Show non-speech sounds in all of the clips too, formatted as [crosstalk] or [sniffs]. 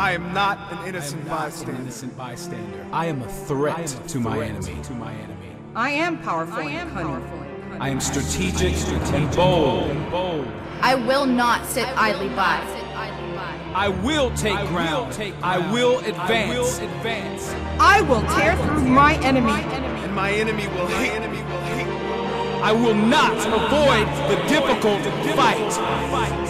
I am not an innocent bystander. innocent bystander. I am a threat, to, my enemy. to my enemy. I am powerful and cunning. I am strategic and bold. And bold. I will not sit idly by. I will take I ground. Will take I will advance. I will advance. I will tear through my enemy. And my enemy will hate. Enemy will hate. I will not avoid the difficult fight.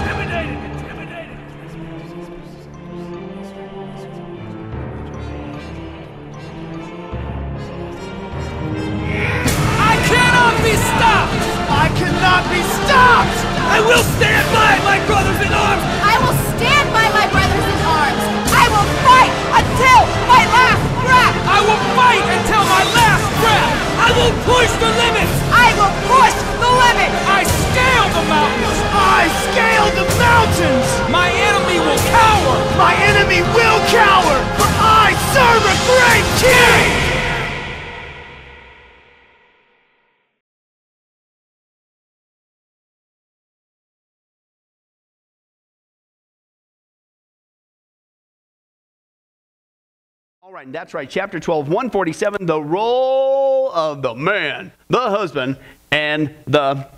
All right, that's right. Chapter 12, 147, the role of the man, the husband, and the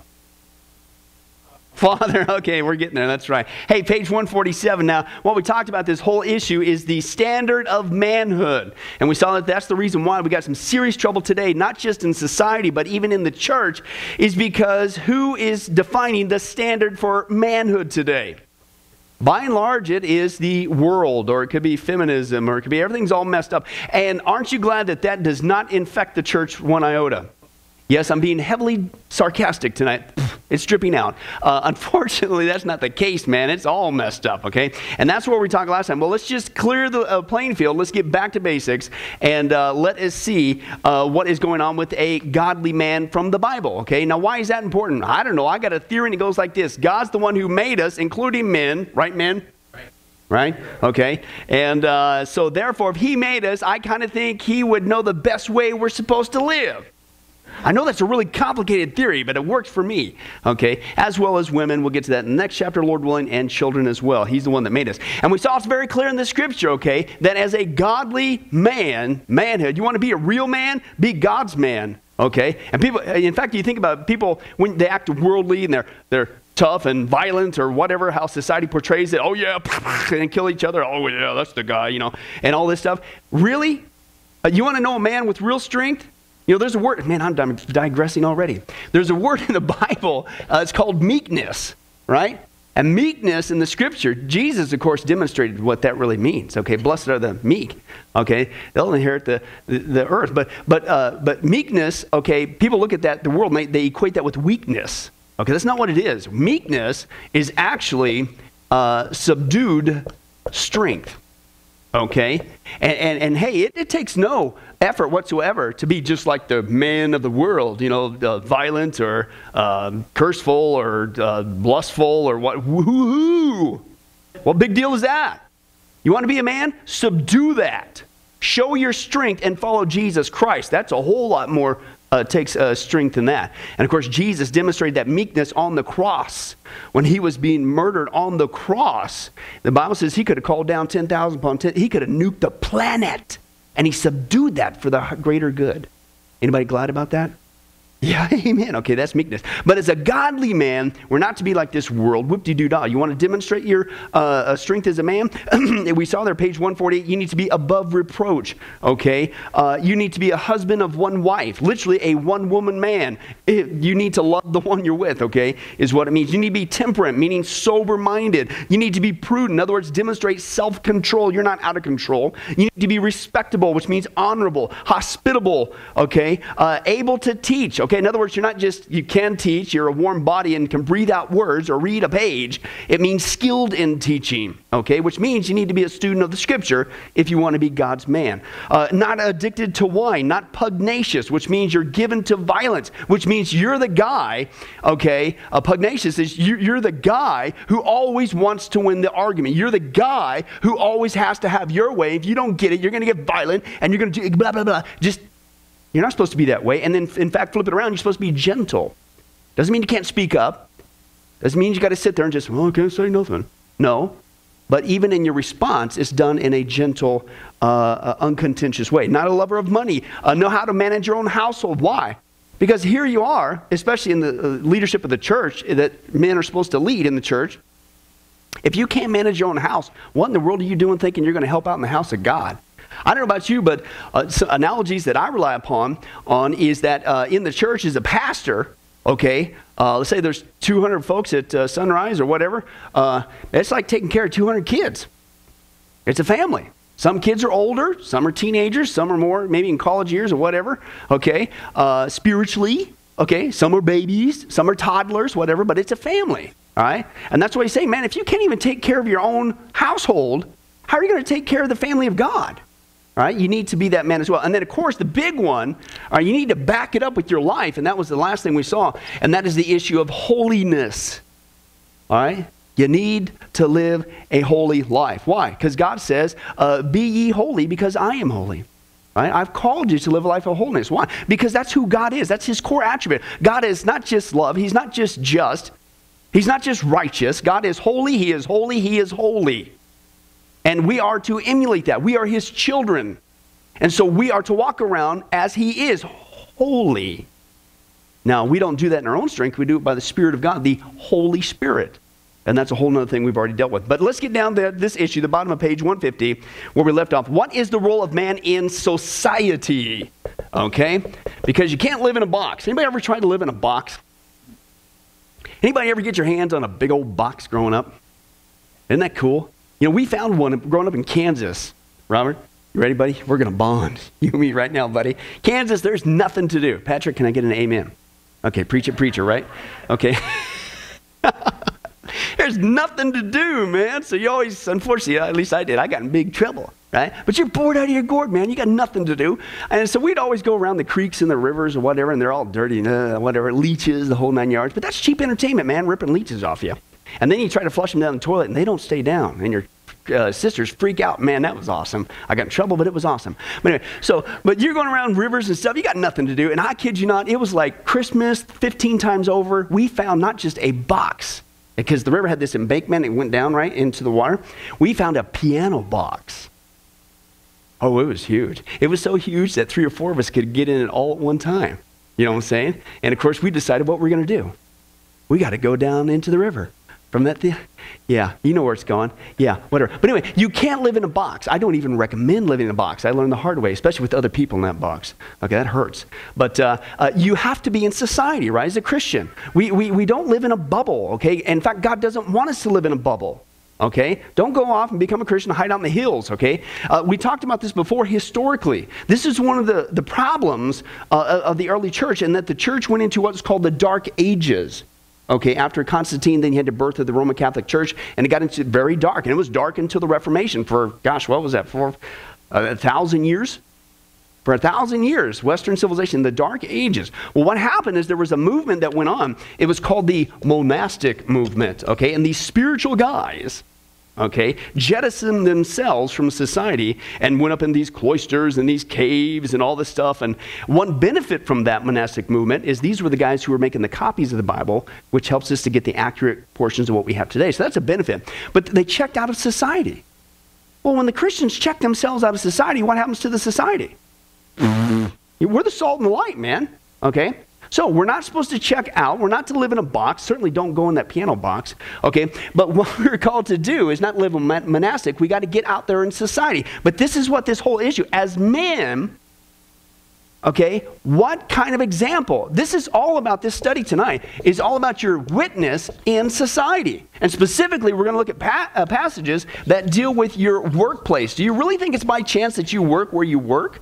father. [laughs] Okay, we're getting there. That's right. Hey, page 147. Now, what we talked about this whole issue is the standard of manhood. And we saw that that's the reason why we got some serious trouble today, not just in society, but even in the church, is because who is defining the standard for manhood today? By and large, it is the world, or it could be feminism, or it could be everything's all messed up. And aren't you glad that that does not infect the church one iota? Yes, I'm being heavily sarcastic tonight. It's dripping out. Uh, [laughs] unfortunately, that's not the case, man. It's all messed up, okay? And that's where we talked last time. Well, let's just clear the uh, playing field. Let's get back to basics and uh, let us see uh, what is going on with a godly man from the Bible, okay? Now, why is that important? I don't know. I got a theory and it goes like this God's the one who made us, including men, right, men? right? Okay. And uh, so, therefore, if he made us, I kind of think he would know the best way we're supposed to live. I know that's a really complicated theory, but it works for me, okay? As well as women. We'll get to that in the next chapter, Lord willing, and children as well. He's the one that made us. And we saw it's very clear in the scripture, okay, that as a godly man, manhood, you want to be a real man? Be God's man, okay? And people, in fact, you think about people when they act worldly and they're, they're tough and violent or whatever, how society portrays it. Oh, yeah, [laughs] and kill each other. Oh, yeah, that's the guy, you know, and all this stuff. Really? Uh, you want to know a man with real strength? You know, there's a word, man, I'm digressing already. There's a word [laughs] in the Bible, uh, it's called meekness, right? And meekness in the scripture, Jesus, of course, demonstrated what that really means. Okay, blessed are the meek. Okay, they'll inherit the, the, the earth. But, but, uh, but meekness, okay, people look at that, the world, they, they equate that with weakness. Okay, that's not what it is. Meekness is actually uh, subdued strength. Okay? And, and, and hey, it, it, takes no effort whatsoever to be just like the man of the world, you know, uh, violent or um, curseful or uh, lustful or what. Woohoo! What big deal is that? You want to be a man? Subdue that. Show your strength and follow Jesus Christ. That's a whole lot more uh, takes uh, strength in that. And of course, Jesus demonstrated that meekness on the cross. When he was being murdered on the cross, the Bible says he could have called down 10,000 upon 10, he could have nuked the planet. And he subdued that for the greater good. Anybody glad about that? Yeah, [laughs] amen. Okay, that's meekness. But as a godly man, we're not to be like this world. Whoop de doo dah. You want to demonstrate your uh, uh strength as a man? [clears throat] we saw there, page 148, you need to be above reproach. Okay? Uh, you need to be a husband of one wife, literally a one woman man. You need to love the one you're with, okay? Is what it means. You need to be temperate, meaning sober minded. You need to be prudent. In other words, demonstrate self control. You're not out of control. You need to be respectable, which means honorable, hospitable, okay? Uh, able to teach, okay? Okay, in other words, you're not just, you can teach, you're a warm body and can breathe out words or read a page. It means skilled in teaching, okay, which means you need to be a student of the scripture if you want to be God's man. Uh, not addicted to wine, not pugnacious, which means you're given to violence, which means you're the guy, okay, uh, pugnacious is you, you're the guy who always wants to win the argument. You're the guy who always has to have your way. If you don't get it, you're going to get violent and you're going to do blah, blah, blah. Just you're not supposed to be that way. And then, in fact, flip it around, you're supposed to be gentle. Doesn't mean you can't speak up. Doesn't mean you got to sit there and just, well, I can't say nothing. No. But even in your response, it's done in a gentle, uh, uh, uncontentious way. Not a lover of money. Uh, know how to manage your own household. Why? Because here you are, especially in the uh, leadership of the church, that men are supposed to lead in the church. If you can't manage your own house, what in the world are you doing thinking you're going to help out in the house of God? I don't know about you, but uh, analogies that I rely upon on is that uh, in the church as a pastor, okay, uh, let's say there's 200 folks at uh, Sunrise or whatever, uh, it's like taking care of 200 kids. It's a family. Some kids are older, some are teenagers, some are more maybe in college years or whatever, okay, uh, spiritually, okay, some are babies, some are toddlers, whatever, but it's a family, all right? And that's why he's saying, man, if you can't even take care of your own household, how are you going to take care of the family of God? Right, you need to be that man as well. And then, of course, the big one, right, you need to back it up with your life. And that was the last thing we saw. And that is the issue of holiness. All right? You need to live a holy life. Why? Because God says, uh, Be ye holy because I am holy. Right? I've called you to live a life of holiness. Why? Because that's who God is. That's his core attribute. God is not just love, he's not just just, he's not just righteous. God is holy, he is holy, he is holy. And we are to emulate that. We are his children. And so we are to walk around as he is holy. Now, we don't do that in our own strength. We do it by the Spirit of God, the Holy Spirit. And that's a whole other thing we've already dealt with. But let's get down to this issue, the bottom of page 150, where we left off. What is the role of man in society? Okay? Because you can't live in a box. Anybody ever tried to live in a box? Anybody ever get your hands on a big old box growing up? Isn't that cool? You know, we found one growing up in Kansas. Robert, you ready, buddy? We're going to bond. [laughs] You and me right now, buddy. Kansas, there's nothing to do. Patrick, can I get an amen? Okay, preach it, preacher, right? Okay. [laughs] there's nothing to do, man. So you always, unfortunately, at least I did, I got in big trouble, right? But you're bored out of your gourd, man. You got nothing to do. And so we'd always go around the creeks and the rivers or whatever, and they're all dirty and uh, whatever, leeches, the whole nine yards. But that's cheap entertainment, man, ripping leeches off you. And then you try to flush them down the toilet and they don't stay down. And your uh, sisters freak out. Man, that was awesome. I got in trouble, but it was awesome. But anyway, so, but you're going around rivers and stuff. You got nothing to do. And I kid you not, it was like Christmas 15 times over. We found not just a box, because the river had this embankment, it went down right into the water. We found a piano box. Oh, it was huge. It was so huge that three or four of us could get in it all at one time. You know what I'm saying? And of course, we decided what we're going to do. We got to go down into the river. From that, the, yeah, you know where it's going. Yeah, whatever. But anyway, you can't live in a box. I don't even recommend living in a box. I learned the hard way, especially with other people in that box. Okay, that hurts. But uh, uh, you have to be in society, right? As a Christian, we, we, we don't live in a bubble. Okay, in fact, God doesn't want us to live in a bubble. Okay? Don't go off and become a Christian and hide out in the hills, okay? Uh, we talked about this before historically. This is one of the, the problems uh, of the early church, and that the church went into what's called the Dark Ages. Okay, after Constantine, then you had the birth of the Roman Catholic Church, and it got into very dark, and it was dark until the Reformation for, gosh, what was that, for a thousand years? For a thousand years, Western civilization, the Dark Ages. Well, what happened is there was a movement that went on. It was called the monastic movement, okay? And these spiritual guys, okay, jettisoned themselves from society and went up in these cloisters and these caves and all this stuff. And one benefit from that monastic movement is these were the guys who were making the copies of the Bible, which helps us to get the accurate portions of what we have today. So that's a benefit. But they checked out of society. Well, when the Christians check themselves out of society, what happens to the society? We're the salt and the light, man. Okay? So we're not supposed to check out. We're not to live in a box. Certainly don't go in that piano box. Okay? But [laughs] what we're called to do is not live monastic. We got to get out there in society. But this is what this whole issue, as men, okay, what kind of example? This is all about this study tonight, is all about your witness in society. And specifically, we're going to look at pa- uh, passages that deal with your workplace. Do you really think it's by chance that you work where you work?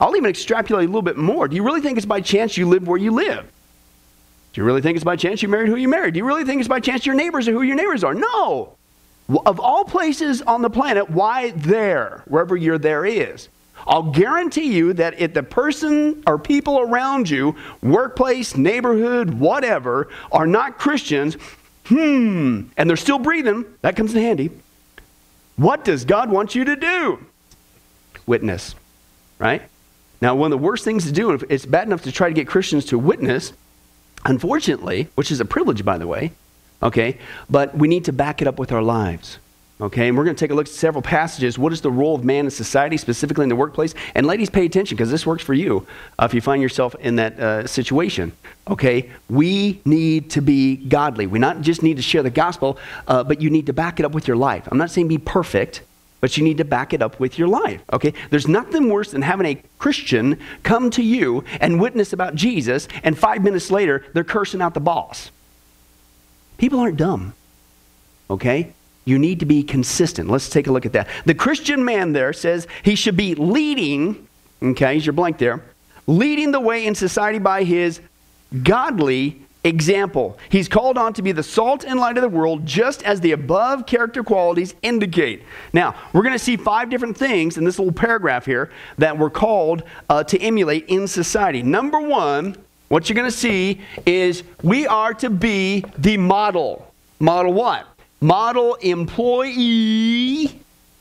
I'll even extrapolate a little bit more. Do you really think it's by chance you live where you live? Do you really think it's by chance you married who you married? Do you really think it's by chance your neighbors are who your neighbors are? No. Of all places on the planet, why there, wherever your there is? I'll guarantee you that if the person or people around you, workplace, neighborhood, whatever, are not Christians, hmm, and they're still breathing, that comes in handy. What does God want you to do? Witness, right? Now, one of the worst things to do, if it's bad enough to try to get Christians to witness, unfortunately, which is a privilege, by the way, okay, but we need to back it up with our lives. Okay, and we're going to take a look at several passages. What is the role of man in society, specifically in the workplace? And ladies, pay attention because this works for you uh, if you find yourself in that uh, situation. Okay, we need to be godly. We not just need to share the gospel, uh, but you need to back it up with your life. I'm not saying be perfect, but you need to back it up with your life. Okay, there's nothing worse than having a Christian come to you and witness about Jesus, and five minutes later they're cursing out the boss. People aren't dumb. Okay? You need to be consistent. Let's take a look at that. The Christian man there says he should be leading, okay, here's your blank there, leading the way in society by his godly example. He's called on to be the salt and light of the world, just as the above character qualities indicate. Now, we're going to see five different things in this little paragraph here that we're called uh, to emulate in society. Number one, what you're going to see is we are to be the model. Model what? model employee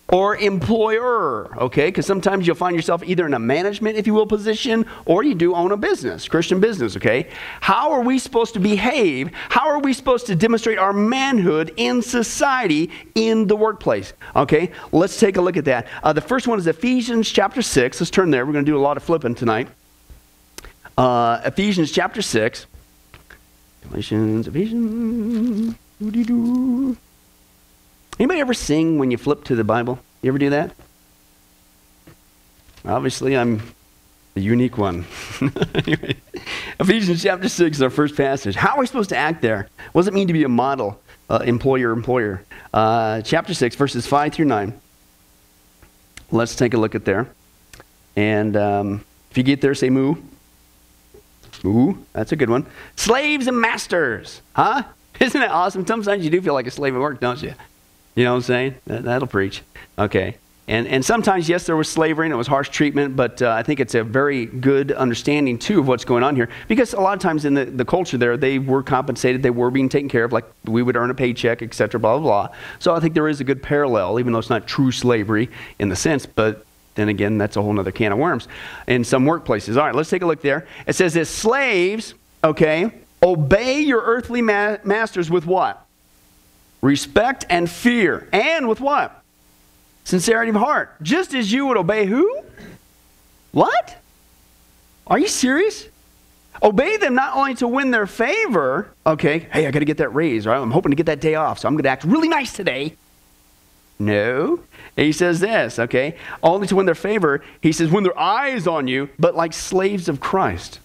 or employer, okay? Because sometimes you'll find yourself either in a management, if you will, position, or you do own a business, Christian business, okay? How are we supposed to behave? How are we supposed to demonstrate our manhood in society, in the workplace, okay? Let's take a look at that. Uh, the first one is Ephesians chapter 6. Let's turn there. We're going to do a lot of flipping tonight. Uh, Ephesians chapter 6. Galatians, Ephesians. Doo-dee-doo. Anybody ever sing when you flip to the Bible? You ever do that? Obviously, I'm the unique one. anyway, [laughs] Ephesians chapter 6 is our first passage. How are we supposed to act there? What does it mean to be a model, uh, employer, employer? Uh, chapter 6, verses 5 through 9. Let's take a look at there. And um, if you get there, say moo. Moo, that's a good one. Slaves and masters, huh? [laughs] Isn't that awesome? Sometimes you do feel like a slave at work, don't you? You know what I'm saying? That, that'll preach. Okay. And, and sometimes, yes, there was slavery and it was harsh treatment, but uh, I think it's a very good understanding, too, of what's going on here. Because a lot of times in the, the culture there, they were compensated, they were being taken care of, like we would earn a paycheck, etc., blah, blah, blah. So I think there is a good parallel, even though it's not true slavery in the sense, but then again, that's a whole other can of worms in some workplaces. All right, let's take a look there. It says, as slaves, okay, obey your earthly ma- masters with what? Respect and fear. And with what? Sincerity of heart. Just as you would obey who? What? Are you serious? Obey them not only to win their favor, okay, hey, I got to get that raise, right? I'm hoping to get that day off, so I'm going to act really nice today. No. He says this, okay, only to win their favor. He says, when their eyes on you, but like slaves of Christ.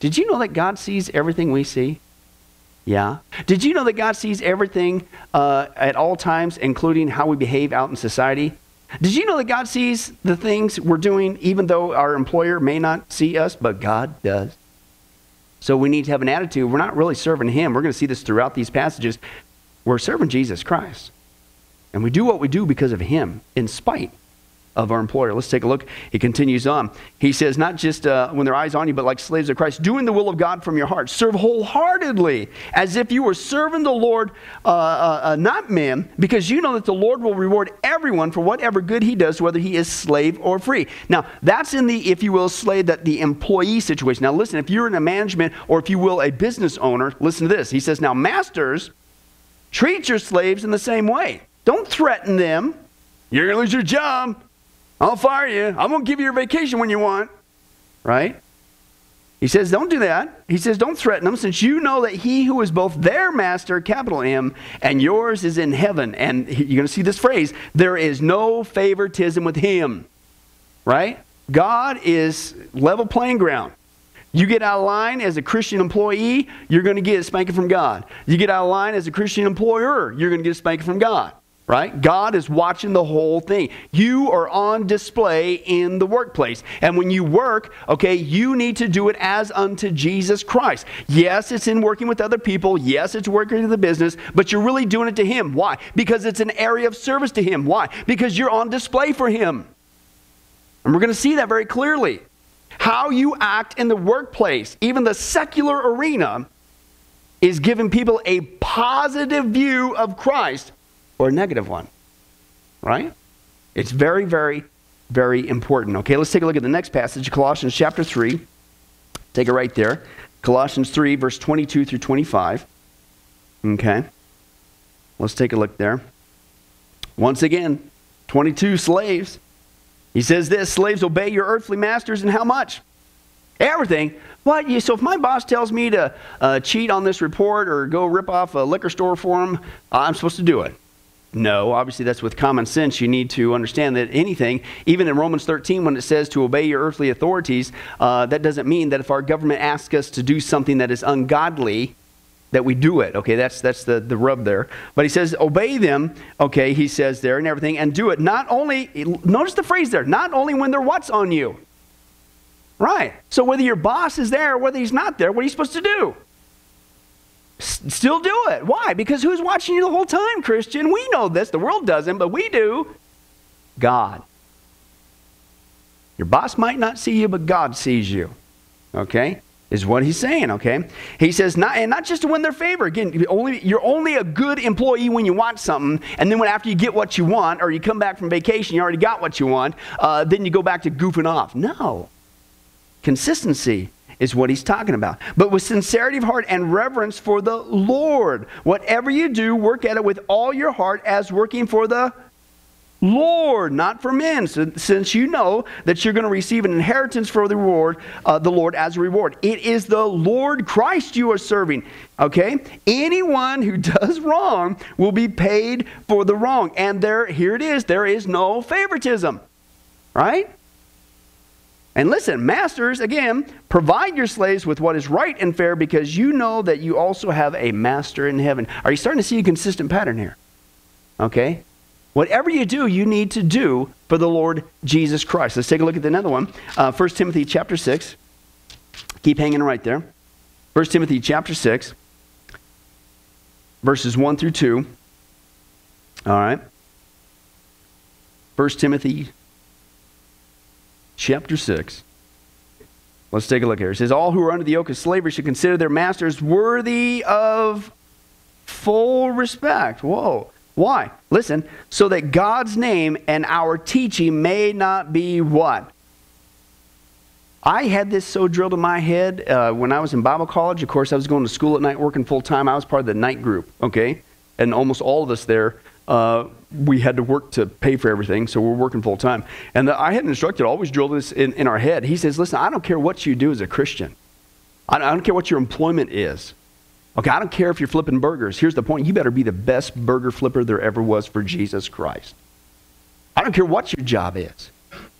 Did you know that God sees everything we see? Yeah. Did you know that God sees everything uh, at all times, including how we behave out in society? Did you know that God sees the things we're doing, even though our employer may not see us, but God does? So we need to have an attitude. We're not really serving Him. We're going to see this throughout these passages. We're serving Jesus Christ. And we do what we do because of Him, in spite of our employer. Let's take a look. He continues on. He says, not just uh, when their eyes on you, but like slaves of Christ, doing the will of God from your heart. Serve wholeheartedly, as if you were serving the Lord, uh, uh, uh, not men, because you know that the Lord will reward everyone for whatever good he does, whether he is slave or free. Now, that's in the, if you will, slave, that the employee situation. Now, listen, if you're in a management or if you will, a business owner, listen to this. He says, now, masters, treat your slaves in the same way. Don't threaten them. You're going to lose your job. I'll fire you. I'm going to give you your vacation when you want. Right? He says, don't do that. He says, don't threaten them, since you know that he who is both their master, capital M, and yours is in heaven. And you're going to see this phrase there is no favoritism with him. Right? God is level playing ground. You get out of line as a Christian employee, you're going to get a spanking from God. You get out of line as a Christian employer, you're going to get a spanking from God. Right? God is watching the whole thing. You are on display in the workplace. And when you work, okay, you need to do it as unto Jesus Christ. Yes, it's in working with other people. Yes, it's working in the business, but you're really doing it to Him. Why? Because it's an area of service to Him. Why? Because you're on display for Him. And we're going to see that very clearly. How you act in the workplace, even the secular arena, is giving people a positive view of Christ or a negative one. Right? It's very, very, very important. Okay, let's take a look at the next passage, Colossians chapter 3. Take it right there. Colossians 3, verse 22 through 25. Okay. Let's take a look there. Once again, 22 slaves. He says this Slaves, obey your earthly masters, and how much? Everything. What? So if my boss tells me to uh, cheat on this report or go rip off a liquor store for him, I'm supposed to do it. No, obviously that's with common sense. You need to understand that anything, even in Romans 13, when it says to obey your earthly authorities, uh, that doesn't mean that if our government asks us to do something that is ungodly, that we do it. Okay, that's that's the, the rub there. But he says, obey them, okay, he says there and everything, and do it. Not only, notice the phrase there, not only when they're what's on you. Right. So whether your boss is there or whether he's not there, what are you supposed to do? Still do it. Why? Because who's watching you the whole time, Christian? We know this. The world doesn't, but we do. God. Your boss might not see you, but God sees you. Okay? Is what he's saying, okay? He says, not, and not just to win their favor. Again, only, you're only a good employee when you want something, and then when after you get what you want, or you come back from vacation, you already got what you want, uh, then you go back to goofing off. No. Consistency is what he's talking about. But with sincerity of heart and reverence for the Lord. Whatever you do, work at it with all your heart as working for the Lord, not for men, so, since you know that you're going to receive an inheritance for the reward, uh, the Lord as a reward. It is the Lord Christ you are serving. Okay? Anyone who [laughs] does wrong will be paid for the wrong. And there, here it is, there is no favoritism. Right? And listen, masters, again, provide your slaves with what is right and fair because you know that you also have a master in heaven. Are you starting to see a consistent pattern here? Okay? Whatever you do, you need to do for the Lord Jesus Christ. Let's take a look at another one. Uh, 1 Timothy chapter 6. Keep hanging right there. 1 Timothy chapter 6, verses 1 through 2. All right. 1 Timothy chapter 6. Let's take a look here. It says, All who are under the yoke of slavery should consider their masters worthy of full respect. Whoa. Why? Listen, so that God's name and our teaching may not be what? I had this so drilled in my head uh, when I was in Bible college. Of course, I was going to school at night, working full time. I was part of the night group, okay? And almost all of us there uh, we had to work to pay for everything, so we're working full time. And the, I had an instructor always drill this in, in our head. He says, Listen, I don't care what you do as a Christian, I, I don't care what your employment is. Okay, I don't care if you're flipping burgers. Here's the point you better be the best burger flipper there ever was for Jesus Christ. I don't care what your job is.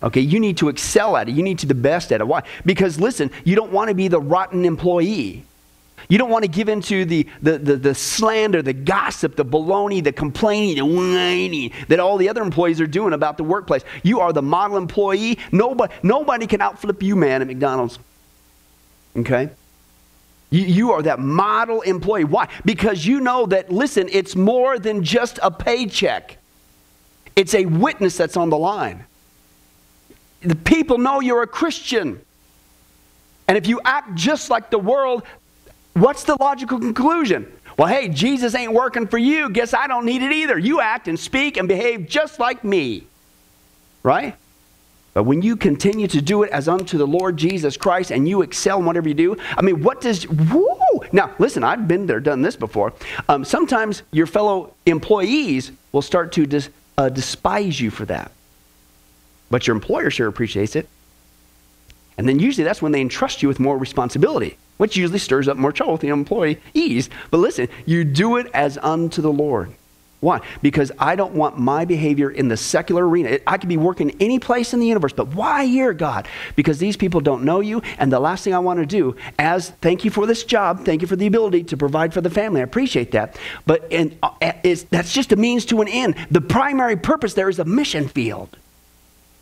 Okay, you need to excel at it. You need to be the best at it. Why? Because listen, you don't want to be the rotten employee. You don't want to give into the, the, the, the, slander, the gossip, the baloney, the complaining, the whining that all the other employees are doing about the workplace. You are the model employee. Nobody, nobody can outflip you, man, at McDonald's. Okay? You, you are that model employee. Why? Because you know that, listen, it's more than just a paycheck, it's a witness that's on the line. The people know you're a Christian. And if you act just like the world, What's the logical conclusion? Well, hey, Jesus ain't working for you. Guess I don't need it either. You act and speak and behave just like me. Right? But when you continue to do it as unto the Lord Jesus Christ and you excel in whatever you do, I mean, what does, woo! Now, listen, I've been there, done this before. Um, sometimes your fellow employees will start to dis, uh, despise you for that. But your employer sure appreciates it. And then usually that's when they entrust you with more responsibility which usually stirs up more trouble with the employees. But listen, you do it as unto the Lord. Why? Because I don't want my behavior in the secular arena. I could be working any place in the universe, but why here, God? Because these people don't know you, and the last thing I want to do, as thank you for this job, thank you for the ability to provide for the family. I appreciate that, but and uh, that's just a means to an end. The primary purpose there is a mission field,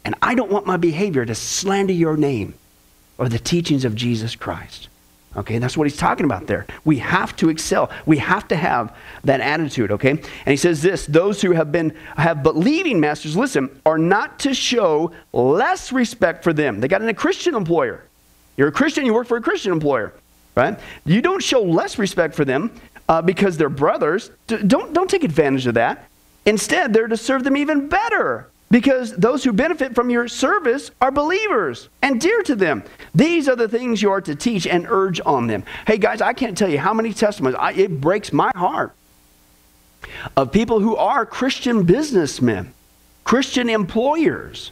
and I don't want my behavior to slander your name or the teachings of Jesus Christ. Okay, that's what he's talking about there. We have to excel. We have to have that attitude, okay? And he says this, those who have been have believing masters, listen, are not to show less respect for them. They got in a Christian employer. You're a Christian, you work for a Christian employer, right? You don't show less respect for them uh, because they're brothers. Don't, don't take advantage of that. Instead, they're to serve them even better because those who benefit from your service are believers and dear to them. These are the things you are to teach and urge on them. Hey, guys, I can't tell you how many testimonies, I, it breaks my heart of people who are Christian businessmen, Christian employers.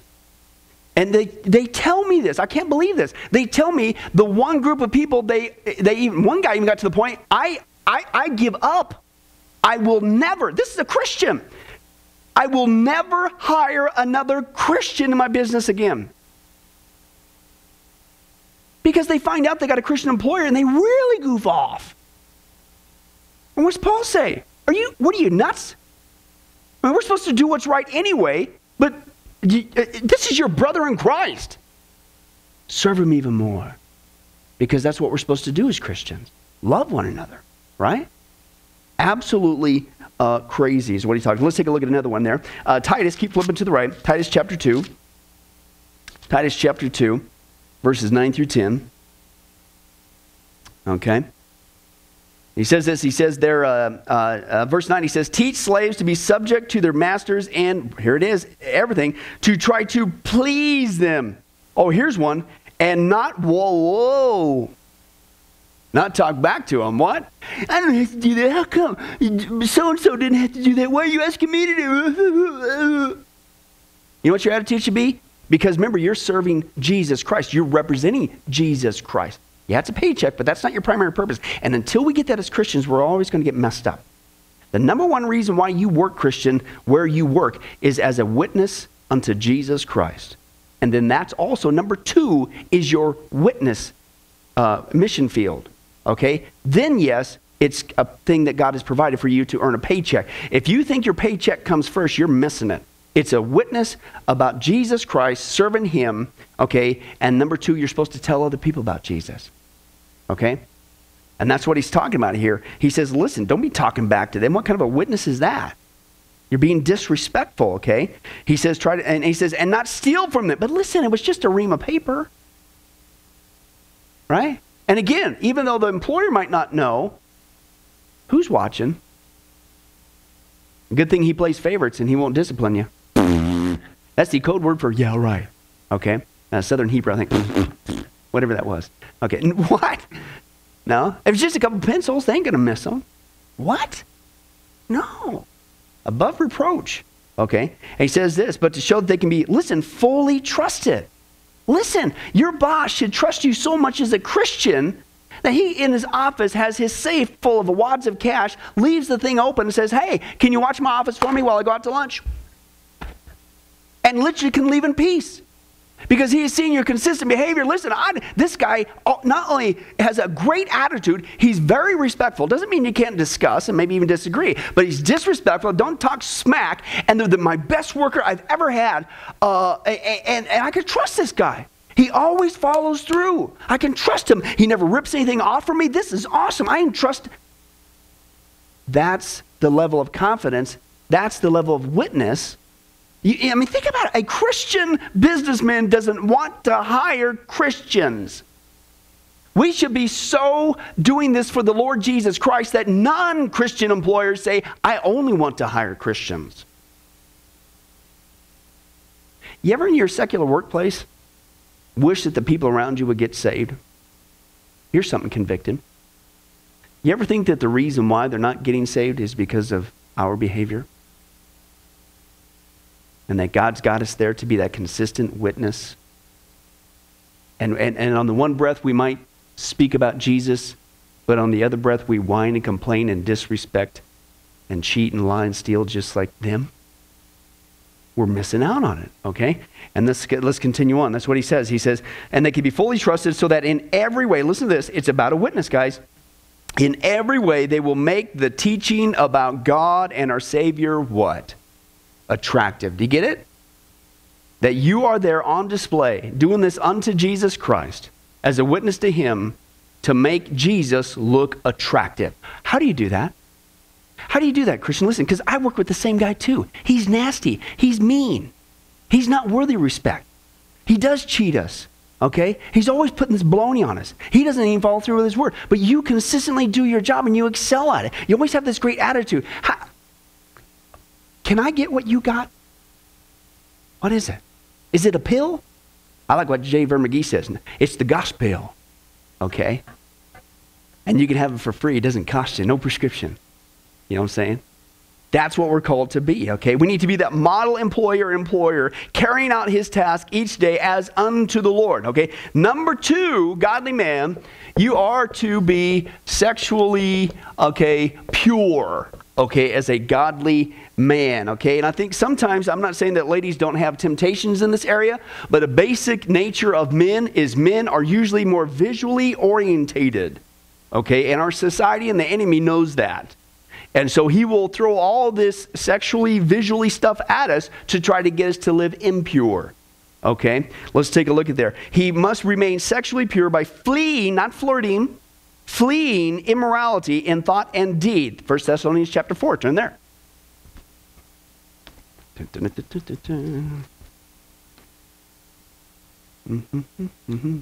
And they, they tell me this. I can't believe this. They tell me the one group of people, they, they even, one guy even got to the point, I, I, I give up. I will never, this is a Christian. I will never hire another Christian in my business again. Because they find out they got a Christian employer and they really goof off. And what's Paul say? Are you, what are you, nuts? I mean, we're supposed to do what's right anyway, but you, uh, this is your brother in Christ. Serve him even more. Because that's what we're supposed to do as Christians. Love one another, right? Absolutely uh, crazy is what he's talking. Let's take a look at another one there. Uh, Titus, keep flipping to the right. Titus chapter 2. Titus chapter 2, verses 9 through 10. Okay. He says this. He says there, uh, uh, uh, verse 9, he says, Teach slaves to be subject to their masters and, here it is, everything, to try to please them. Oh, here's one. And not, whoa, whoa, not talk back to him. What? I don't have to do that. How come? So and so didn't have to do that. Why are you asking me to do? You know what your attitude should be? Because remember, you're serving Jesus Christ. You're representing Jesus Christ. Yeah, it's a paycheck, but that's not your primary purpose. And until we get that as Christians, we're always going to get messed up. The number one reason why you work, Christian, where you work, is as a witness unto Jesus Christ. And then that's also number two is your witness uh, mission field. Okay? Then, yes, it's a thing that God has provided for you to earn a paycheck. If you think your paycheck comes first, you're missing it. It's a witness about Jesus Christ, serving Him, okay? And number two, you're supposed to tell other people about Jesus, okay? And that's what he's talking about here. He says, listen, don't be talking back to them. What kind of a witness is that? You're being disrespectful, okay? He says, try to, and he says, and not steal from them. But listen, it was just a ream of paper, right? And again, even though the employer might not know, who's watching? Good thing he plays favorites and he won't discipline you. [laughs] That's the code word for yeah, right. Okay? Uh, Southern Hebrew, I think. [laughs] Whatever that was. Okay. [laughs] What? No. If it's just a couple pencils, they ain't going to miss them. What? No. Above reproach. Okay? And he says this, but to show that they can be, listen, fully trusted. Listen, your boss should trust you so much as a Christian that he in his office has his safe full of wads of cash, leaves the thing open and says, Hey, can you watch my office for me while I go out to lunch? And literally can leave in peace because he has seen your consistent behavior. Listen, I, this guy uh, not only has a great attitude, he's very respectful. Doesn't mean you can't discuss and maybe even disagree, but he's disrespectful. Don't talk smack. And they're the, my best worker I've ever had. Uh, and, and I can trust this guy. He always follows through. I can trust him. He never rips anything off from me. This is awesome. I can trust. That's the level of confidence. That's the level of witness you, I mean, think about it. A Christian businessman doesn't want to hire Christians. We should be so doing this for the Lord Jesus Christ that non Christian employers say, I only want to hire Christians. You ever in your secular workplace wish that the people around you would get saved? Here's something convicted. You ever think that the reason why they're not getting saved is because of our behavior? And that God's got us there to be that consistent witness. And, and, and on the one breath, we might speak about Jesus, but on the other breath, we whine and complain and disrespect and cheat and lie and steal just like them, we're missing out on it, okay? And let's, let's continue on. That's what he says. He says, and they can be fully trusted so that in every way, listen to this, it's about a witness, guys. In every way, they will make the teaching about God and our Savior what? Attractive. Do you get it? That you are there on display, doing this unto Jesus Christ as a witness to Him to make Jesus look attractive. How do you do that? How do you do that, Christian? Listen, because I work with the same guy too. He's nasty. He's mean. He's not worthy of respect. He does cheat us. Okay? He's always putting this baloney on us. He doesn't even follow through with his word. But you consistently do your job and you excel at it. You always have this great attitude. How, can I get what you got? What is it? Is it a pill? I like what J. Vernon McGee says. It's the gospel. Okay? And you can have it for free. It doesn't cost you. No prescription. You know what I'm saying? That's what we're called to be, okay? We need to be that model employer employer carrying out his task each day as unto the Lord, okay? Number 2, godly man, you are to be sexually, okay, pure, okay, as a godly man, okay? And I think sometimes, I'm not saying that ladies don't have temptations in this area, but a basic nature of men is men are usually more visually orientated, okay? And our society and the enemy knows that. And so he will throw all this sexually, visually stuff at us to try to get us to live impure. Okay? Let's take a look at there. He must remain sexually pure by fleeing, not flirting, fleeing immorality in thought and deed. 1 Thessalonians chapter 4. Turn there. Mm-hmm, mm-hmm.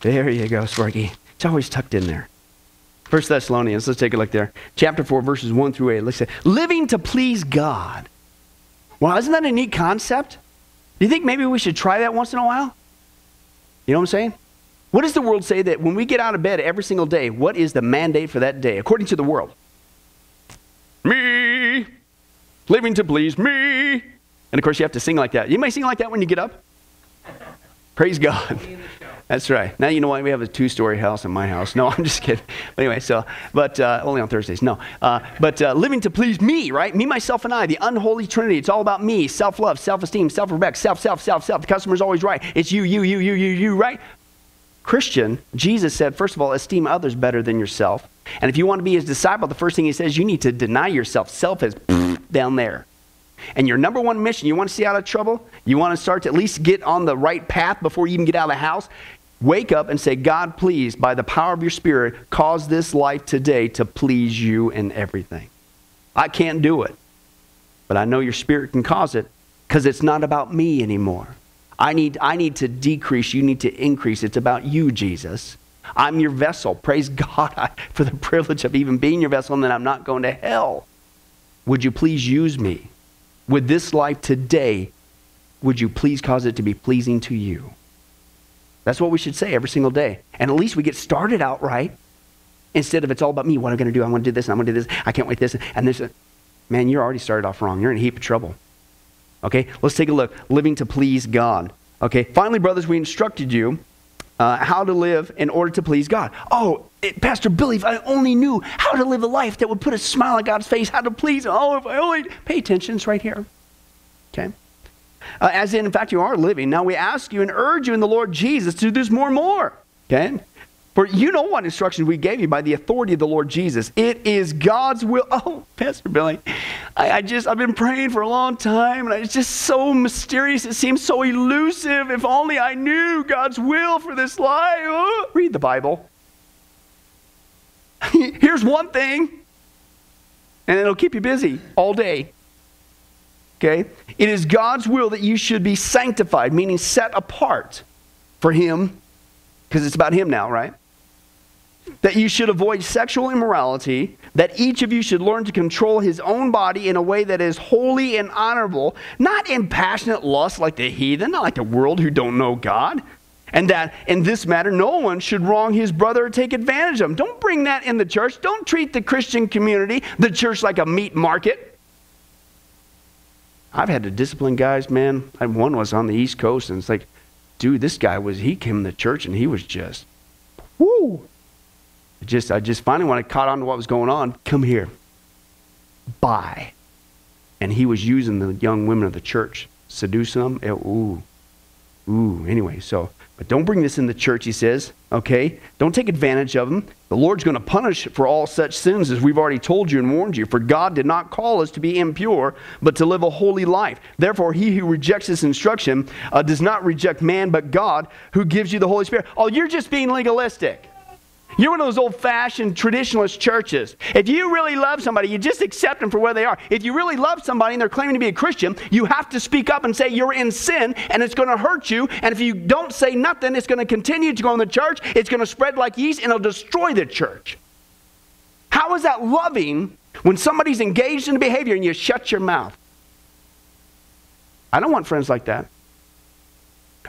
There you go, Sparky. It's always tucked in there. First Thessalonians, let's take a look there. Chapter 4, verses 1 through 8. Let's say, living to please God. Well, isn't that a neat concept? Do you think maybe we should try that once in a while? You know what I'm saying? What does the world say that when we get out of bed every single day, what is the mandate for that day, according to the world? Me. Living to please me. And of course, you have to sing like that. You may sing like that when you get up. Praise God. [laughs] That's right. Now you know why we have a two-story house in my house. No, [laughs] I'm just kidding. But anyway, so but uh, only on Thursdays. No, uh, but uh, living to please me, right? Me, myself, and I, the unholy Trinity. It's all about me: self-love, self-esteem, self-respect, self, self, self, self. The customer's always right. It's you, you, you, you, you, you, right? Christian, Jesus said, first of all, esteem others better than yourself. And if you want to be his disciple, the first thing he says, you need to deny yourself. Self is [laughs] down there. And your number one mission, you want to see out of trouble? You want to start to at least get on the right path before you even get out of the house? Wake up and say, God, please, by the power of your Spirit, cause this life today to please you in everything. I can't do it, but I know your Spirit can cause it because it's not about me anymore. I need, I need to decrease, you need to increase. It's about you, Jesus. I'm your vessel. Praise [laughs] God for the privilege of even being your vessel and that I'm not going to hell. Would you please use me? With this life today, would you please cause it to be pleasing to you? That's what we should say every single day. And at least we get started out right instead of it's all about me. What am I going to do? I'm going to do this and I'm going to do this. I can't wait this. And a, man, you're already started off wrong. You're in a heap of trouble. Okay, let's take a look. Living to please God. Okay, finally, brothers, we instructed you uh, how to live in order to please God. Oh, it, Pastor Billy, if I only knew how to live a life that would put a smile on God's face, how to please. Oh, if I only pay attention, it's right here. Okay. Uh, as in, in fact, you are living. Now we ask you and urge you in the Lord Jesus to do this more and more. Okay? For you know what instructions we gave you by the authority of the Lord Jesus. It is God's will. [laughs] Oh, Pastor Billy, I, I, just, I've been praying for a long time, and it's just so mysterious. It seems so elusive. If only I knew God's will for this life. Oh, read the Bible. [laughs] Here's one thing, and it'll keep you busy all day. Okay? It is God's will that you should be sanctified, meaning set apart for Him, because it's about Him now, right? That you should avoid sexual immorality, that each of you should learn to control his own body in a way that is holy and honorable, not in passionate lust like the heathen, not like the world who don't know God. And that in this matter, no one should wrong his brother or take advantage of him. Don't bring that in the church. Don't treat the Christian community, the church, like a meat market. I've had to discipline guys, man. One was on the East Coast, and it's like, dude, this guy was, he came to church and he was just, whoo. Just, I just finally, when I caught on to what was going on, come here. Bye. And he was using the young women of the church, seducing them. It, ooh. Ooh. Anyway, so but don't bring this in the church, he says, okay? Don't take advantage of them. The Lord's going to punish for all such sins, as we've already told you and warned you. For God did not call us to be impure, but to live a holy life. Therefore, he who rejects this instruction uh, does not reject man, but God, who gives you the Holy Spirit. Oh, you're just being legalistic. You're one of those old fashioned traditionalist churches. If you really love somebody, you just accept them for where they are. If you really love somebody and they're claiming to be a Christian, you have to speak up and say you're in sin and it's going to hurt you. And if you don't say nothing, it's going to continue to go in the church. It's going to spread like yeast and it'll destroy the church. How is that loving when somebody's engaged in behavior and you shut your mouth? I don't want friends like that.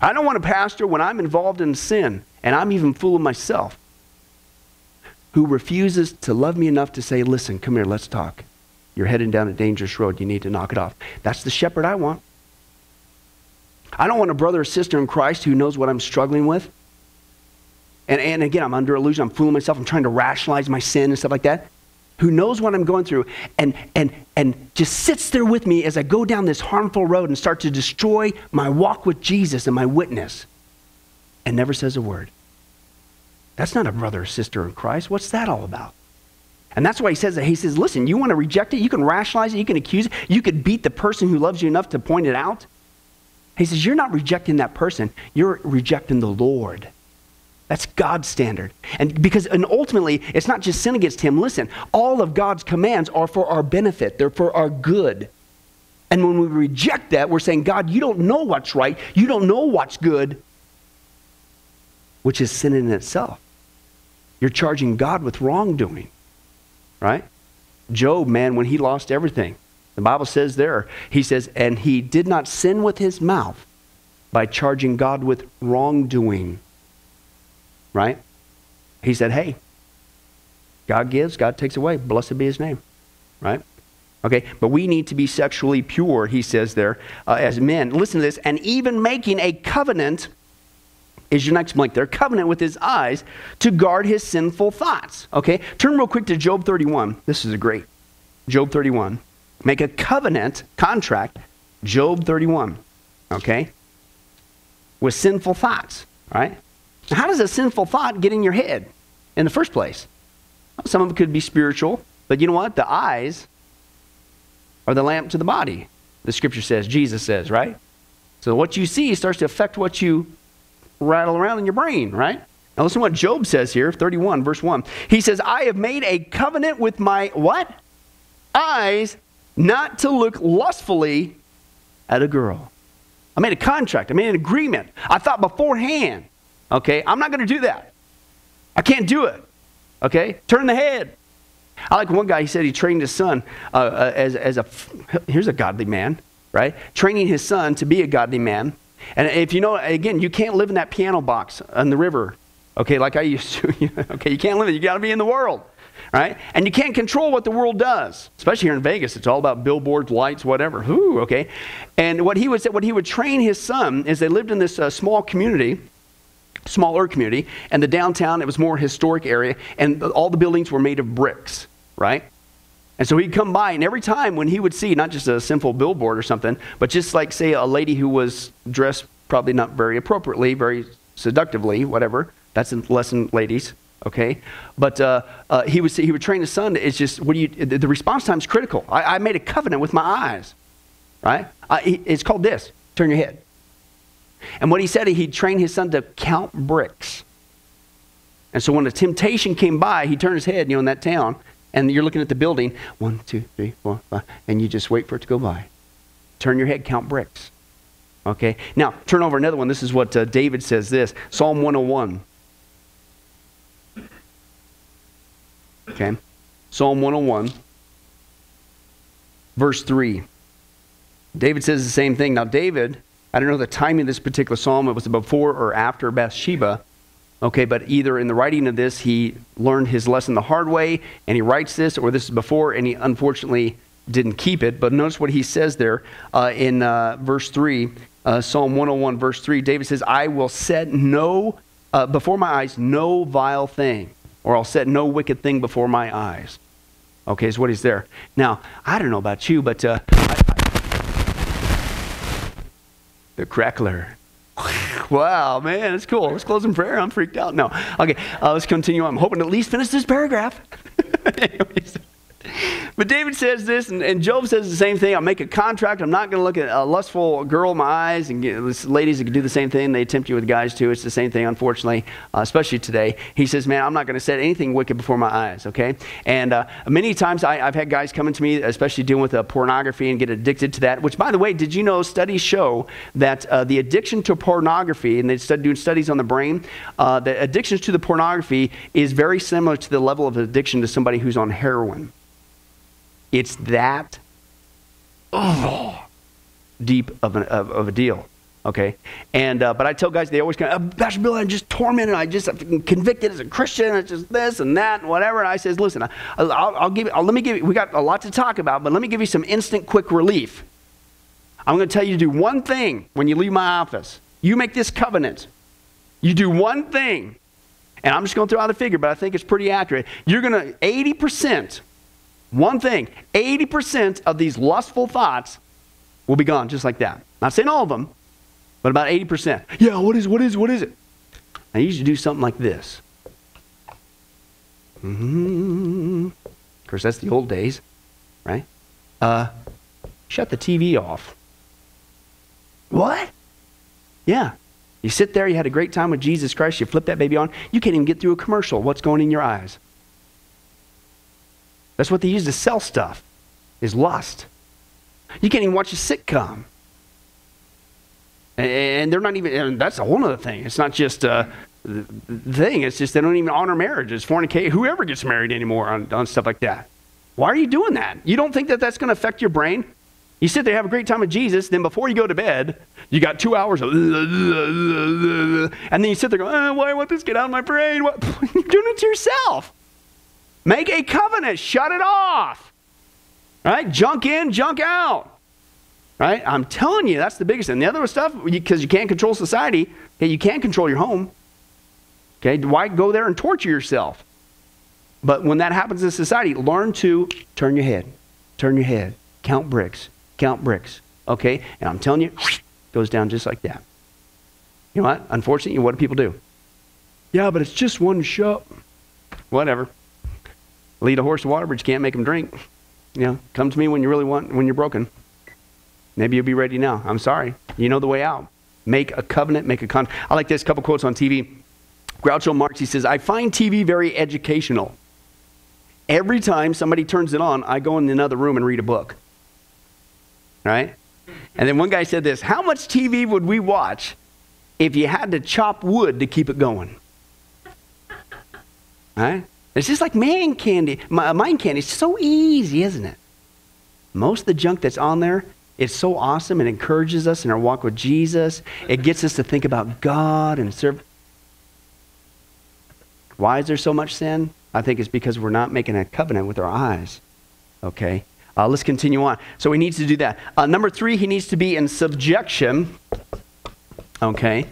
I don't want a pastor when I'm involved in sin and I'm even fooling myself who refuses to love me enough to say, Listen, come here, let's talk. You're heading down a dangerous road. You need to knock it off. That's the shepherd I want. I don't want a brother or sister in Christ who knows what I'm struggling with. And, and again, I'm under illusion. I'm fooling myself. I'm trying to rationalize my sin and stuff like that. Who knows what I'm going through and, and, and just sits there with me as I go down this harmful road and start to destroy my walk with Jesus and my witness and never says a word. That's not a brother or sister in Christ. What's that all about? And that's why he says that. He says, listen, you want to reject it? You can rationalize it. You can accuse it. You could beat the person who loves you enough to point it out. He says, you're not rejecting that person. You're rejecting the Lord. That's God's standard. And because, and ultimately, it's not just sin against him. Listen, all of God's commands are for our benefit, they're for our good. And when we reject that, we're saying, God, you don't know what's right. You don't know what's good, which is sin in itself. You're charging God with wrongdoing, right? Job, man, when he lost everything, the Bible says there, he says, and he did not sin with his mouth by charging God with wrongdoing, right? He said, hey, God gives, God takes away. Blessed be his name, right? Okay, but we need to be sexually pure, he says there, uh, as men. Listen to this, and even making a covenant is your next blank there. Covenant with his eyes to guard his sinful thoughts. Okay? Turn real quick to Job 31. This is a great. Job 31. Make a covenant, contract, Job 31. Okay? With sinful thoughts. Right? Now, how does a sinful thought get in your head in the first place? Some of it could be spiritual, but you know what? The eyes are the lamp to the body. The scripture says, Jesus says, right? So what you see starts to affect what you rattle around in your brain, right? Now listen to what Job says here, 31, verse 1. He says, I have made a covenant with my what? Eyes not to look lustfully at a girl. I made a contract. I made an agreement. I thought beforehand, okay, I'm not going to do that. I can't do it. Okay? Turn the head. I like one guy, he said he trained his son uh, uh, as, as a, here's a godly man, right? Training his son to be a godly man and if you know, again, you can't live in that piano box on the river, okay, like I used to. [laughs] okay, you can't live it. You got to be in the world, right? And you can't control what the world does, especially here in Vegas. It's all about billboards, lights, whatever. Whoo, okay. And what he would say, what he would train his son is they lived in this uh, small community smaller community, and the downtown, it was more historic area, and all the buildings were made of bricks, right? And so he'd come by, and every time when he would see not just a simple billboard or something, but just like, say, a lady who was dressed probably not very appropriately, very seductively, whatever. That's a lesson, ladies, okay? But uh, uh, he, would say, he would train his son. It's just, what do you, the, the response time is critical. I, I, made a covenant with my eyes, right? I, it's called this turn your head. And what he said, he'd train his son to count bricks. And so when a temptation came by, he turned his head, you know, in that town, and you're looking at the building one, two, three, four, five, and you just wait for it to go by. Turn your head, count bricks. Okay? Now, turn over another one. This is what uh, David says this Psalm 101. Okay? Psalm 101, verse 3. David says the same thing. Now, David, I don't know the timing of this particular psalm, it was before or after Bathsheba. Okay, but either in the writing of this, he learned his lesson the hard way and he writes this, or this is before and he unfortunately didn't keep it. But notice what he says there uh, in uh, verse 3, uh, Psalm 101, verse 3. David says, I will set no, uh, before my eyes, no vile thing, or I'll set no wicked thing before my eyes. Okay, is what he's there. Now, I don't know about you, but uh, I, I, the crackler. [laughs] Wow, man, that's cool. Let's close in prayer. I'm freaked out. No. Okay, uh, let's continue. I'm hoping to at least finish this paragraph. [laughs] Anyways. But David says this, and, and, Job says the same thing. I'll make a contract. I'm not going to look at a lustful girl in my eyes. And get, ladies that can do the same thing. They tempt you with guys too. It's the same thing, unfortunately, uh, especially today. He says, Man, I'm not going to set anything wicked before my eyes, okay? And uh, many times I, have had guys coming to me, especially dealing with uh, pornography, and get addicted to that. Which, by the way, did you know studies show that uh, the addiction to pornography, and they started doing studies on the brain, uh, the addictions to the pornography is very similar to the level of addiction to somebody who's on heroin. It's that oh, deep of, an, of, of a deal. Okay, and uh, but I tell guys they always kind of, Pastor Bill, I'm just tormented. I just I'm convicted as a Christian. It's just this and that and whatever. And I says, listen, I'll, I'll give. I'll, let me give. You, we got a lot to talk about, but let me give you some instant, quick relief. I'm going to tell you to do one thing when you leave my office. You make this covenant. You do one thing, and I'm just going to throw out a figure, but I think it's pretty accurate. You're going to 80 percent one thing 80% of these lustful thoughts will be gone just like that. Not saying all of them, but about 80%. Yeah, what is, what is, what is it? I you to do something like this. Mm-hmm. Of course, that's the old days, right? Uh, shut the TV off. What? Yeah. You sit there, you had a great time with Jesus Christ, you flip that baby on, you can't even get through a commercial. What's going in your eyes? That's what they use to sell stuff, is lust. You can't even watch a sitcom. And they're not even, that's a whole other thing. It's not just uh, a thing, it's just they don't even honor marriages, fornicate, whoever gets married anymore on, on stuff like that. Why are you doing that? You don't think that that's going to affect your brain? You sit there, have a great time with Jesus, then before you go to bed, you got two hours of, and then you sit there going, oh, why I want this get out of my brain? What? [laughs] You're doing it to yourself. Make a covenant, shut it off. Right? Junk in, junk out. Right? I'm telling you, that's the biggest thing. The other stuff, because you, you can't control society, okay, you can't control your home. Okay, why go there and torture yourself? But when that happens in society, learn to turn your head, turn your head, count bricks, count bricks. Okay, and I'm telling you, [sniffs] goes down just like that. You know what? Unfortunately, what do people do? Yeah, but it's just one shot. Whatever lead a horse to water, but you can't make him drink. You know, come to me when you really want, when you're broken. Maybe you'll be ready now. I'm sorry. You know the way out. Make a covenant, make a con. I like this. Couple quotes on TV. Groucho Marx, he says, I find TV very educational. Every time somebody turns it on, I go in another room and read a book. Right? And then one guy said this How much TV would we watch if you had to chop wood to keep it going? Right? It's just like man candy, mind candy. It's so easy, isn't it? Most of the junk that's on there, it's so awesome. It encourages us in our walk with Jesus. It gets us to think about God and serve. Why is there so much sin? I think it's because we're not making a covenant with our eyes. Okay? Uh, let's continue on. So he needs to do that. Uh, number three, he needs to be in subjection. Okay?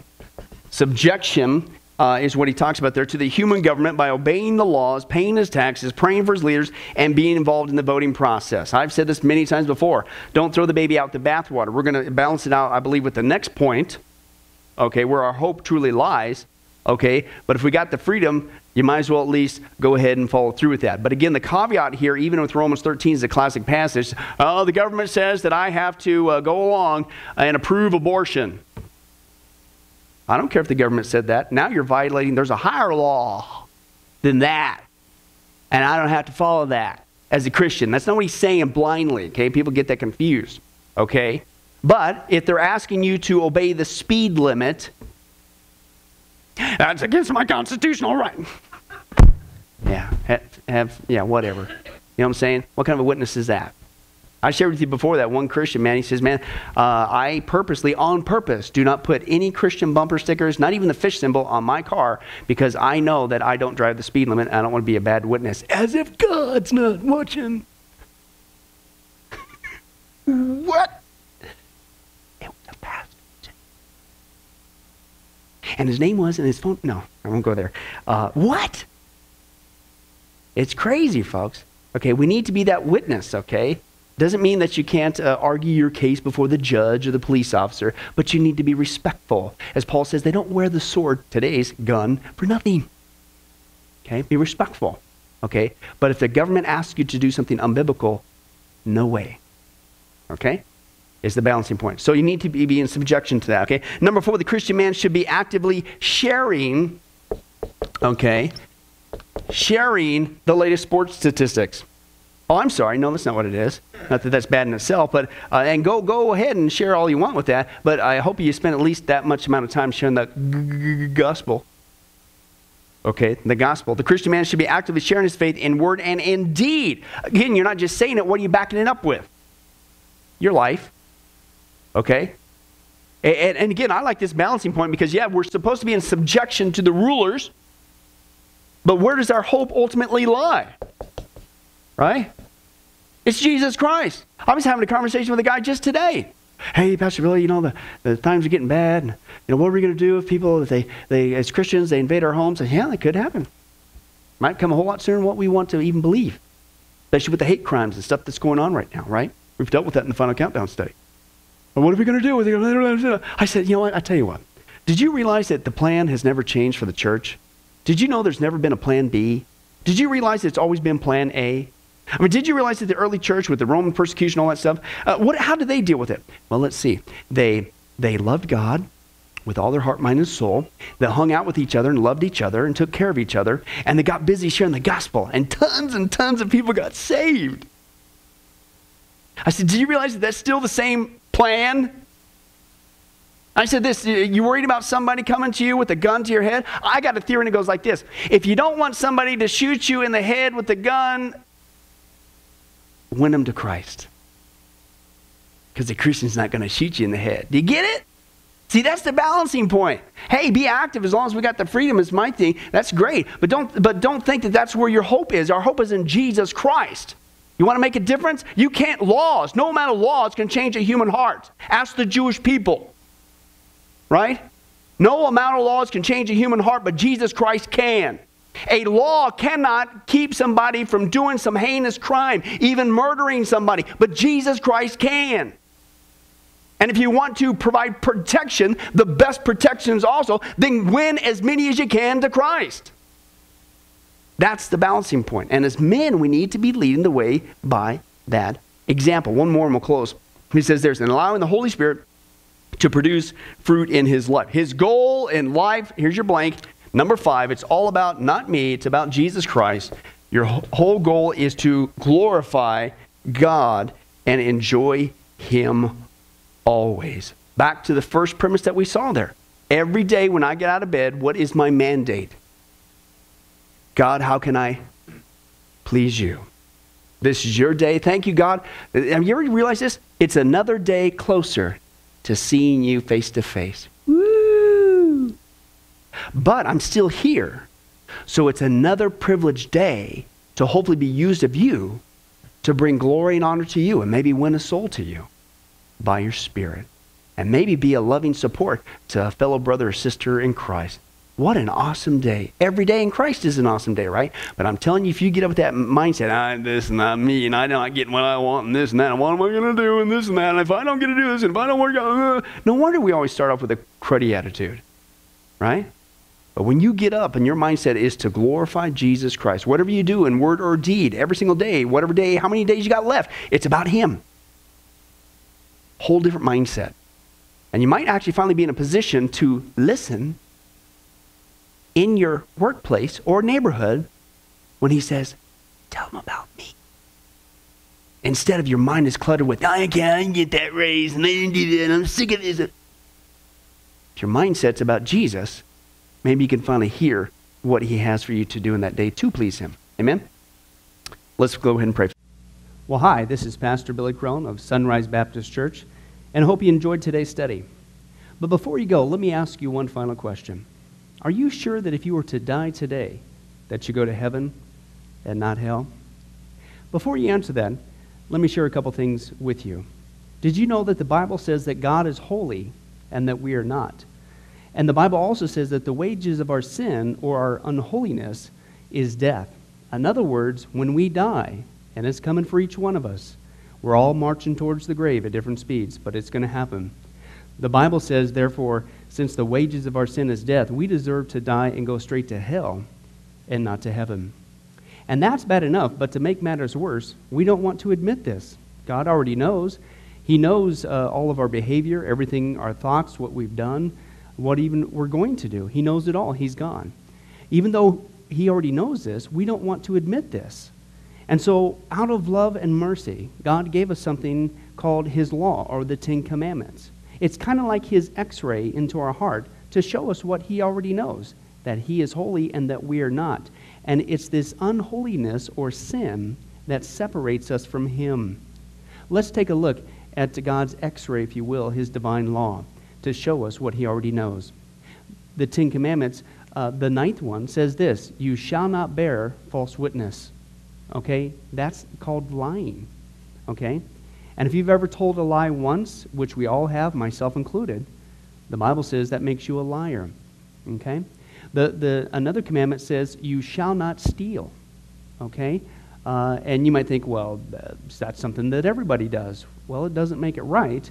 Subjection uh, is what he talks about there to the human government by obeying the laws, paying his taxes, praying for his leaders, and being involved in the voting process. I've said this many times before. Don't throw the baby out the bathwater. We're going to balance it out, I believe, with the next point, okay, where our hope truly lies, okay? But if we got the freedom, you might as well at least go ahead and follow through with that. But again, the caveat here, even with Romans 13, is a classic passage. Oh, the government says that I have to uh, go along and approve abortion. I don't care if the government said that. Now you're violating, there's a higher law than that. And I don't have to follow that as a Christian. That's not what he's saying blindly, okay? People get that confused, okay? But if they're asking you to obey the speed limit, that's against my constitutional right. [laughs] yeah, have, have, yeah, whatever. You know what I'm saying? What kind of a witness is that? I shared with you before that one Christian man. He says, "Man, uh, I purposely, on purpose, do not put any Christian bumper stickers, not even the fish symbol, on my car because I know that I don't drive the speed limit. I don't want to be a bad witness, as if God's not watching." [laughs] what? It was a pastor. And his name was, and his phone, no, I won't go there. Uh, what? It's crazy, folks. Okay, we need to be that witness, okay? Doesn't mean that you can't uh, argue your case before the judge or the police officer, but you need to be respectful. As Paul says, they don't wear the sword, today's gun, for nothing. Okay, be respectful. Okay, but if the government asks you to do something unbiblical, no way. Okay? Is the balancing point. So you need to be, be in subjection to that. Okay? Number four, the Christian man should be actively sharing, okay, sharing the latest sports statistics. Oh, I'm sorry. No, that's not what it is. Not that that's bad in itself, but uh, and go go ahead and share all you want with that. But I hope you spend at least that much amount of time sharing the g- g- gospel. Okay, the gospel. The Christian man should be actively sharing his faith in word and in deed. Again, you're not just saying it. What are you backing it up with? Your life. Okay. And, and again, I like this balancing point because yeah, we're supposed to be in subjection to the rulers. But where does our hope ultimately lie? Right? It's Jesus Christ. I was having a conversation with a guy just today. Hey, Pastor Billy, you know, the, the times are getting bad. And, You know, what are we going to do if people, if they, they, as Christians, they invade our homes? And yeah, that could happen. Might come a whole lot sooner than what we want to even believe, especially with the hate crimes and stuff that's going on right now, right? We've dealt with that in the Final Countdown study. But what are we going to do with it? I said, you know what? I tell you what. Did you realize that the plan has never changed for the church? Did you know there's never been a plan B? Did you realize it's always been plan A? I mean, did you realize that the early church with the Roman persecution, all that stuff, uh, what, how did they deal with it? Well, let's see. They, they loved God with all their heart, mind, and soul. They hung out with each other and loved each other and took care of each other. And they got busy sharing the gospel. And tons and tons of people got saved. I said, Did you realize that that's still the same plan? I said this, you worried about somebody coming to you with a gun to your head? I got a theory and it goes like this. If you don't want somebody to shoot you in the head with a gun, win them to Christ. Because the Christian's not going to shoot you in the head. Do you get it? See, that's the balancing point. Hey, be active as long as we got the freedom is my thing. That's great. But don't, but don't think that that's where your hope is. Our hope is in Jesus Christ. You want to make a difference? You can't, laws, no amount of laws can change a human heart. Ask the Jewish people. Right? No amount of laws can change a human heart, but Jesus Christ can. A law cannot keep somebody from doing some heinous crime, even murdering somebody, but Jesus Christ can. And if you want to provide protection, the best protections also, then win as many as you can to Christ. That's the balancing point. And as men, we need to be leading the way by that example. One more and we'll close. He says there's and allowing the Holy Spirit to produce fruit in his life. His goal in life, here's your blank. Number five, it's all about not me, it's about Jesus Christ. Your whole goal is to glorify God and enjoy Him always. Back to the first premise that we saw there. Every day when I get out of bed, what is my mandate? God, how can I please you? This is your day. Thank you, God. Have you ever realized this? It's another day closer to seeing you face to face. But I'm still here. So it's another privileged day to hopefully be used of you to bring glory and honor to you and maybe win a soul to you by your spirit. And maybe be a loving support to a fellow brother or sister in Christ. What an awesome day. Every day in Christ is an awesome day, right? But I'm telling you, if you get up with that mindset, I, this and not me, and I'm not getting what I want, and this and that, and what am I going to do, and this and that, and if I don't get to do this, and if I don't work out, uh, no wonder we always start off with a cruddy attitude, right? But when you get up and your mindset is to glorify Jesus Christ, whatever you do in word or deed, every single day, whatever day, how many days you got left, it's about Him. Whole different mindset. And you might actually finally be in a position to listen in your workplace or neighborhood when he says, Tell them about me. Instead of your mind is cluttered with, I can't, get that raise and I didn't do that, I'm sick of this. If your mindset's about Jesus, maybe you can finally hear what he has for you to do in that day to please him. Amen? Let's go ahead and pray. Well, hi, this is Pastor Billy Crone of Sunrise Baptist Church, and I hope you enjoyed today's study. But before you go, let me ask you one final question. Are you sure that if you were to die today, that you go to heaven and not hell? Before you answer that, let me share a couple things with you. Did you know that the Bible says that God is holy and that we are not? And the Bible also says that the wages of our sin or our unholiness is death. In other words, when we die, and it's coming for each one of us, we're all marching towards the grave at different speeds, but it's going to happen. The Bible says, therefore, since the wages of our sin is death, we deserve to die and go straight to hell and not to heaven. And that's bad enough, but to make matters worse, we don't want to admit this. God already knows. He knows uh, all of our behavior, everything, our thoughts, what we've done, what even we're going to do. He knows it all. He's gone. Even though He already knows this, we don't want to admit this. And so, out of love and mercy, God gave us something called His law or the Ten Commandments. It's kind of like His x ray into our heart to show us what He already knows that He is holy and that we are not. And it's this unholiness or sin that separates us from Him. Let's take a look at God's x ray, if you will, His divine law, to show us what He already knows. The Ten Commandments, uh, the ninth one, says this You shall not bear false witness. Okay? That's called lying. Okay? And if you've ever told a lie once, which we all have, myself included, the Bible says that makes you a liar. Okay? The, the, another commandment says, You shall not steal. Okay? Uh, and you might think, well, that's something that everybody does. Well, it doesn't make it right,